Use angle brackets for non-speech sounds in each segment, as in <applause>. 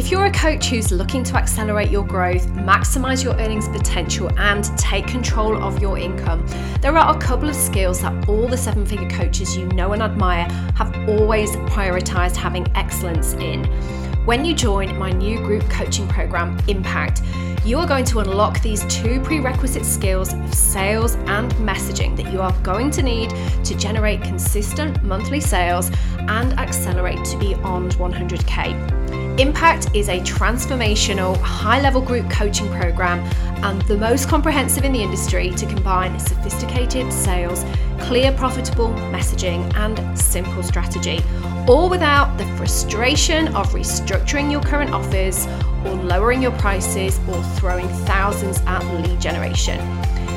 If you're a coach who's looking to accelerate your growth, maximize your earnings potential, and take control of your income, there are a couple of skills that all the seven figure coaches you know and admire have always prioritized having excellence in. When you join my new group coaching program, Impact, you are going to unlock these two prerequisite skills of sales and messaging that you are going to need to generate consistent monthly sales and accelerate to beyond 100K. Impact is a transformational, high level group coaching program and the most comprehensive in the industry to combine sophisticated sales, clear, profitable messaging, and simple strategy, all without the frustration of restructuring your current offers or lowering your prices or throwing thousands at lead generation.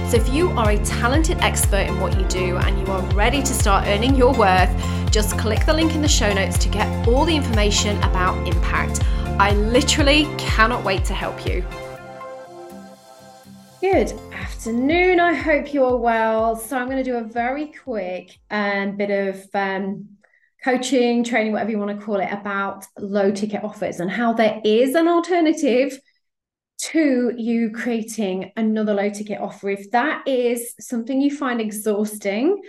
So, if you are a talented expert in what you do and you are ready to start earning your worth, just click the link in the show notes to get all the information about Impact. I literally cannot wait to help you. Good afternoon. I hope you're well. So, I'm going to do a very quick um, bit of um, coaching, training, whatever you want to call it, about low ticket offers and how there is an alternative to you creating another low ticket offer. If that is something you find exhausting,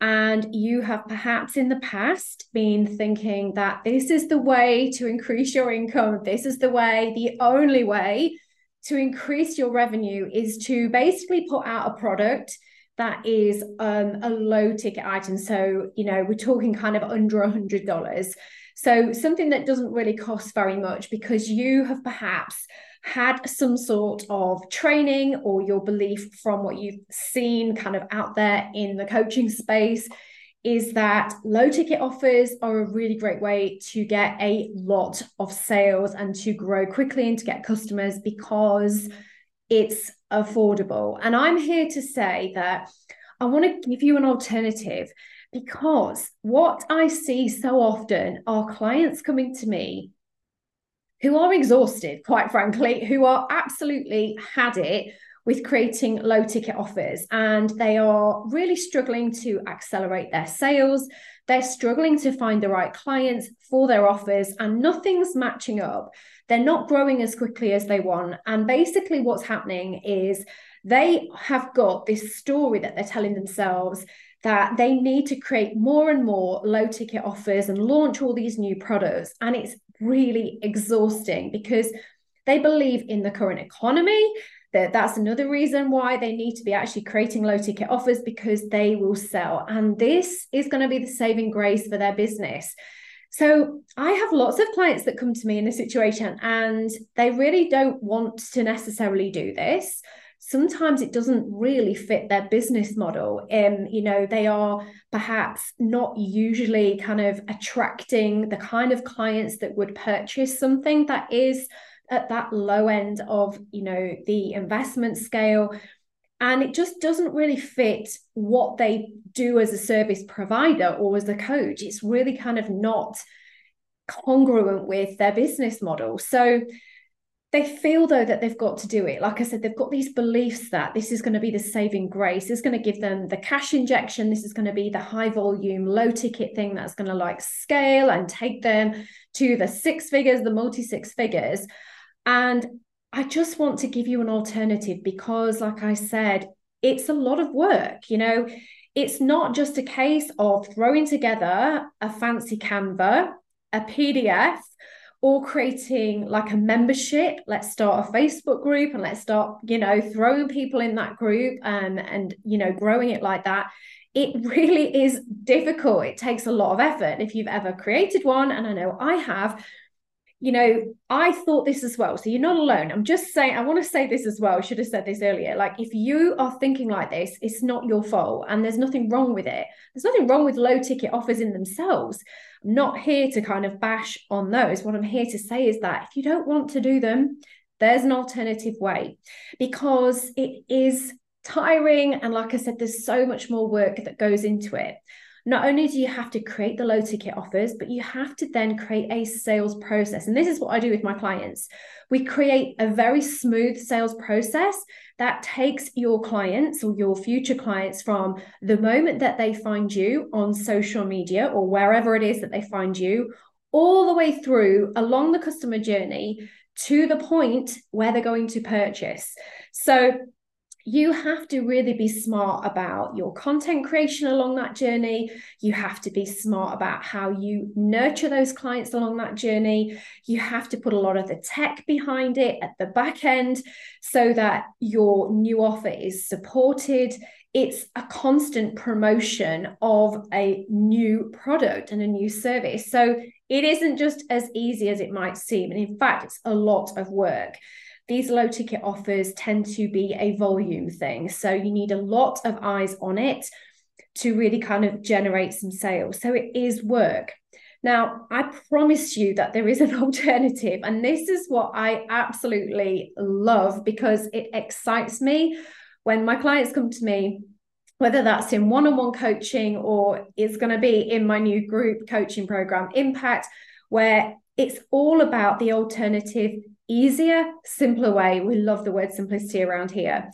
and you have perhaps in the past been thinking that this is the way to increase your income, this is the way, the only way to increase your revenue is to basically put out a product that is um, a low ticket item. So, you know, we're talking kind of under a hundred dollars. So something that doesn't really cost very much because you have perhaps had some sort of training or your belief from what you've seen kind of out there in the coaching space is that low ticket offers are a really great way to get a lot of sales and to grow quickly and to get customers because it's affordable. And I'm here to say that I want to give you an alternative because what I see so often are clients coming to me who are exhausted, quite frankly, who are absolutely had it with creating low ticket offers and they are really struggling to accelerate their sales. They're struggling to find the right clients for their offers and nothing's matching up. They're not growing as quickly as they want. And basically, what's happening is they have got this story that they're telling themselves that they need to create more and more low ticket offers and launch all these new products. And it's really exhausting because they believe in the current economy. That that's another reason why they need to be actually creating low ticket offers because they will sell. And this is going to be the saving grace for their business. So I have lots of clients that come to me in this situation and they really don't want to necessarily do this. Sometimes it doesn't really fit their business model. Um, you know, they are perhaps not usually kind of attracting the kind of clients that would purchase something that is at that low end of, you know, the investment scale. And it just doesn't really fit what they do as a service provider or as a coach. It's really kind of not congruent with their business model. So they feel though that they've got to do it. Like i said they've got these beliefs that this is going to be the saving grace. This is going to give them the cash injection. This is going to be the high volume low ticket thing that's going to like scale and take them to the six figures the multi six figures and I just want to give you an alternative because, like I said, it's a lot of work. You know, it's not just a case of throwing together a fancy Canva, a PDF, or creating like a membership. Let's start a Facebook group and let's start, you know, throwing people in that group and and you know, growing it like that. It really is difficult. It takes a lot of effort. If you've ever created one, and I know I have, you know, I thought this as well. So you're not alone. I'm just saying, I want to say this as well. I should have said this earlier. Like, if you are thinking like this, it's not your fault and there's nothing wrong with it. There's nothing wrong with low ticket offers in themselves. I'm not here to kind of bash on those. What I'm here to say is that if you don't want to do them, there's an alternative way because it is tiring. And like I said, there's so much more work that goes into it not only do you have to create the low ticket offers, but you have to then create a sales process. And this is what I do with my clients. We create a very smooth sales process that takes your clients or your future clients from the moment that they find you on social media or wherever it is that they find you all the way through along the customer journey to the point where they're going to purchase. So you have to really be smart about your content creation along that journey. You have to be smart about how you nurture those clients along that journey. You have to put a lot of the tech behind it at the back end so that your new offer is supported. It's a constant promotion of a new product and a new service. So it isn't just as easy as it might seem. And in fact, it's a lot of work these low ticket offers tend to be a volume thing. So you need a lot of eyes on it to really kind of generate some sales. So it is work. Now, I promise you that there is an <laughs> alternative. And this is what I absolutely love because it excites me when my clients come to me, whether that's in one on one coaching or it's going to be in my new group coaching program, Impact, where it's all about the alternative easier, simpler way. We love the word simplicity around here.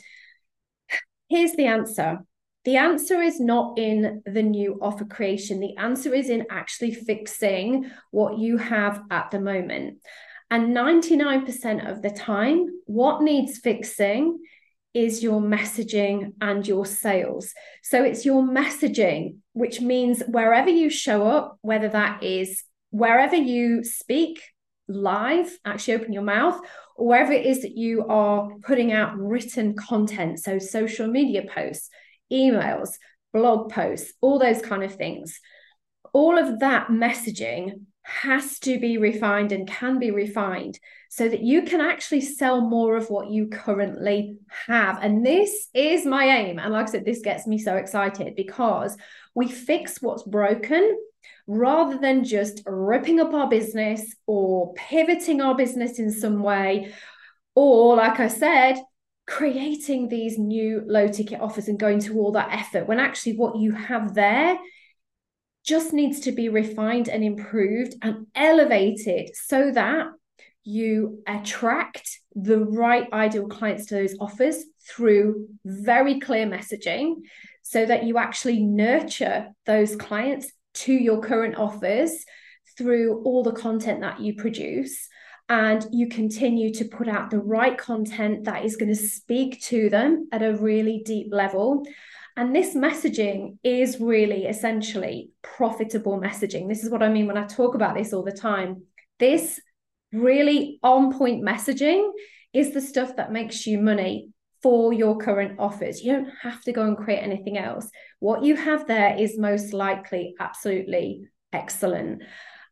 Here's the answer. The answer is not in the new offer creation. The answer is in actually fixing what you have at the moment. And 99% of the time, what needs fixing is your messaging and your sales. So it's your messaging, which means wherever you show up, whether that is wherever you speak, live, actually open your mouth, or wherever it is that you are putting out written content. So, social media posts, emails, blog posts, all those kind of things. All of that messaging has to be refined and can be refined so that you can actually sell more of what you currently have. And this is my aim. And like I said, this gets me so excited because we fix what's broken rather than just ripping up our business or pivoting our business in some way. Or, like I said, creating these new low ticket offers and going to all that effort when actually what you have there just needs to be refined and improved and elevated so that you attract the right ideal clients to those offers through very clear messaging so that you actually nurture those clients to your current offers through all the content that you produce and you continue to put out the right content that is going to speak to them at a really deep level. And this messaging is really essentially profitable messaging. This is what I mean when I talk about this all the time. This really on point messaging is the stuff that makes you money for your current offers. You don't have to go and create anything else. What you have there is most likely absolutely excellent.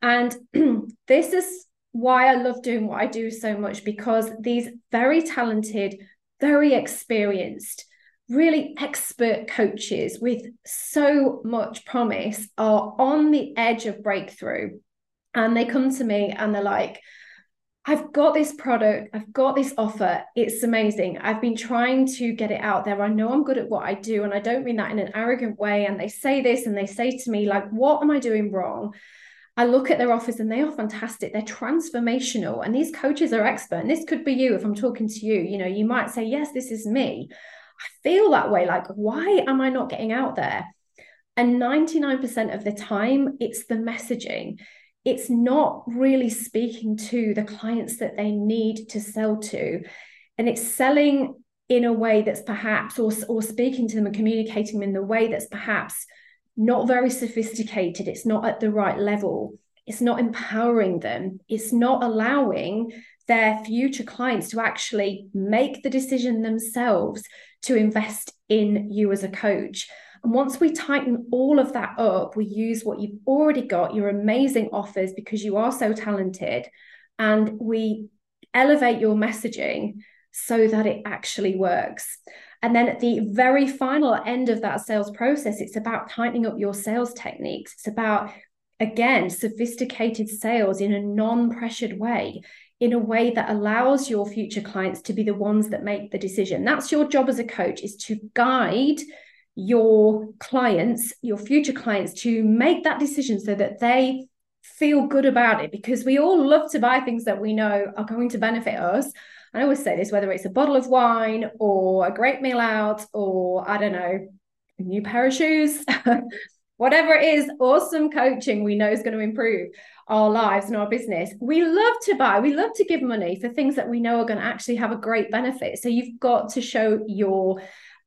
And <clears throat> this is why I love doing what I do so much because these very talented, very experienced, really expert coaches with so much promise are on the edge of breakthrough. And they come to me and they're like, I've got this product, I've got this offer. It's amazing. I've been trying to get it out there. I know I'm good at what I do, and I don't mean that in an arrogant way. And they say this and they say to me, like, what am I doing wrong? I look at their offers and they are fantastic. They're transformational. And these coaches are expert. And this could be you if I'm talking to you. You know, you might say, yes, this is me. I feel that way. Like, why am I not getting out there? And 99% of the time, it's the messaging it's not really speaking to the clients that they need to sell to. And it's selling in a way that's perhaps, or, or speaking to them and communicating them in the way that's perhaps not very sophisticated. It's not at the right level. It's not empowering them. It's not allowing their future clients to actually make the decision themselves to invest in you as a coach. And once we tighten all of that up, we use what you've already got, your amazing offers, because you are so talented, and we elevate your messaging so that it actually works. And then at the very final end of that sales process, it's about tightening up your sales techniques. It's about, again, sophisticated sales in a non pressured way, in a way that allows your future clients to be the ones that make the decision. That's your job as a coach, is to guide your clients, your future clients, to make that decision so that they feel good about it because we all love to buy things that we know are going to benefit us. I always say this whether it's a bottle of wine or a great meal out or I don't know, a new pair of shoes. <laughs> whatever it is, awesome coaching we know is going to improve our lives and our business. We love to buy, we love to give money for things that we know are going to actually have a great benefit. So you've got to show your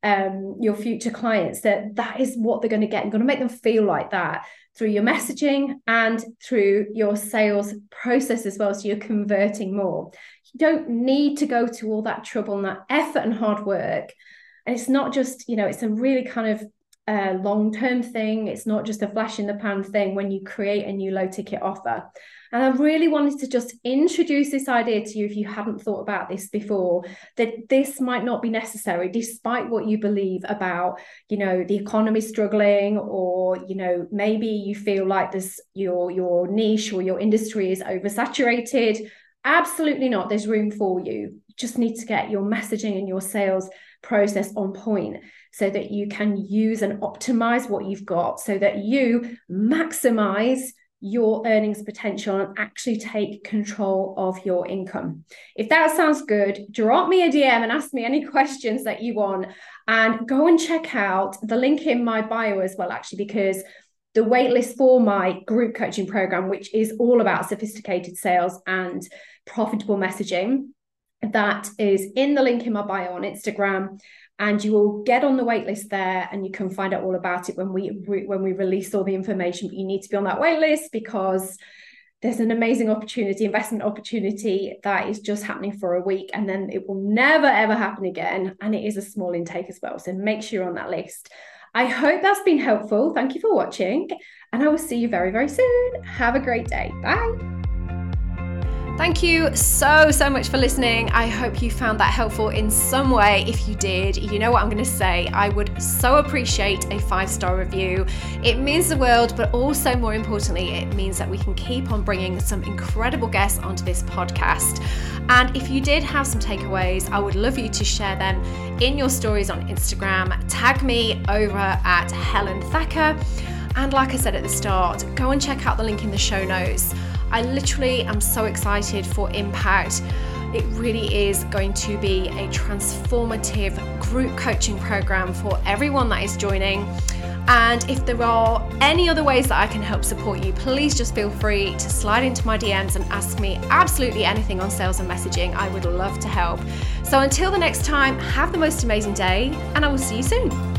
um, your future clients that that is what they're going to get. You're going to make them feel like that through your messaging and through your sales process as well. So you're converting more. You don't need to go to all that trouble and that effort and hard work. And it's not just, you know, it's a really kind of a long term thing. It's not just a flash in the pan thing when you create a new low ticket offer. And I really wanted to just introduce this idea to you if you hadn't thought about this before, that this might not be necessary, despite what you believe about, you know, the economy struggling, or, you know, maybe you feel like this your your niche or your industry is oversaturated. Absolutely not. There's room for you. you just need to get your messaging and your sales process on point so that you can use and optimize what you've got so that you maximize your earnings potential and actually take control of your income. If that sounds good, drop me a DM and ask me any <laughs> questions that you want. And go and check out the link in my bio as well, actually, because the waitlist for my group coaching program, which is all about sophisticated sales and profitable messaging, that is in the link in my bio on Instagram and you will get on the waitlist there and you can find out all about it when we when we release all the information. But you need to be on that waitlist because there's an amazing opportunity investment opportunity that is just happening for a week and then it will never ever happen again. And it is a small intake as well. So make sure you're on that list. I hope that's been helpful. Thank you for watching and i will see you very very soon. Have a great day. Bye Thank you so, so much for listening. I hope you found that helpful in some way. If you did, you know what I'm going to say. I would so appreciate a five star review. It means the world, but also more importantly, it means that we can keep on bringing some incredible guests onto this podcast. And if you did have some takeaways, I would love you to share them in your stories on Instagram. Tag me over at Helen Thacker. And like I said at the start, go and check out the link in the show notes. I literally am so excited for Impact. It really is going to be a transformative group coaching program for everyone that is joining. And if there are any other ways that I can help support you, please just feel free to slide into my DMs and ask me absolutely anything on sales and messaging. I would love to help. So until the next time, have the most amazing day, and I will see you soon.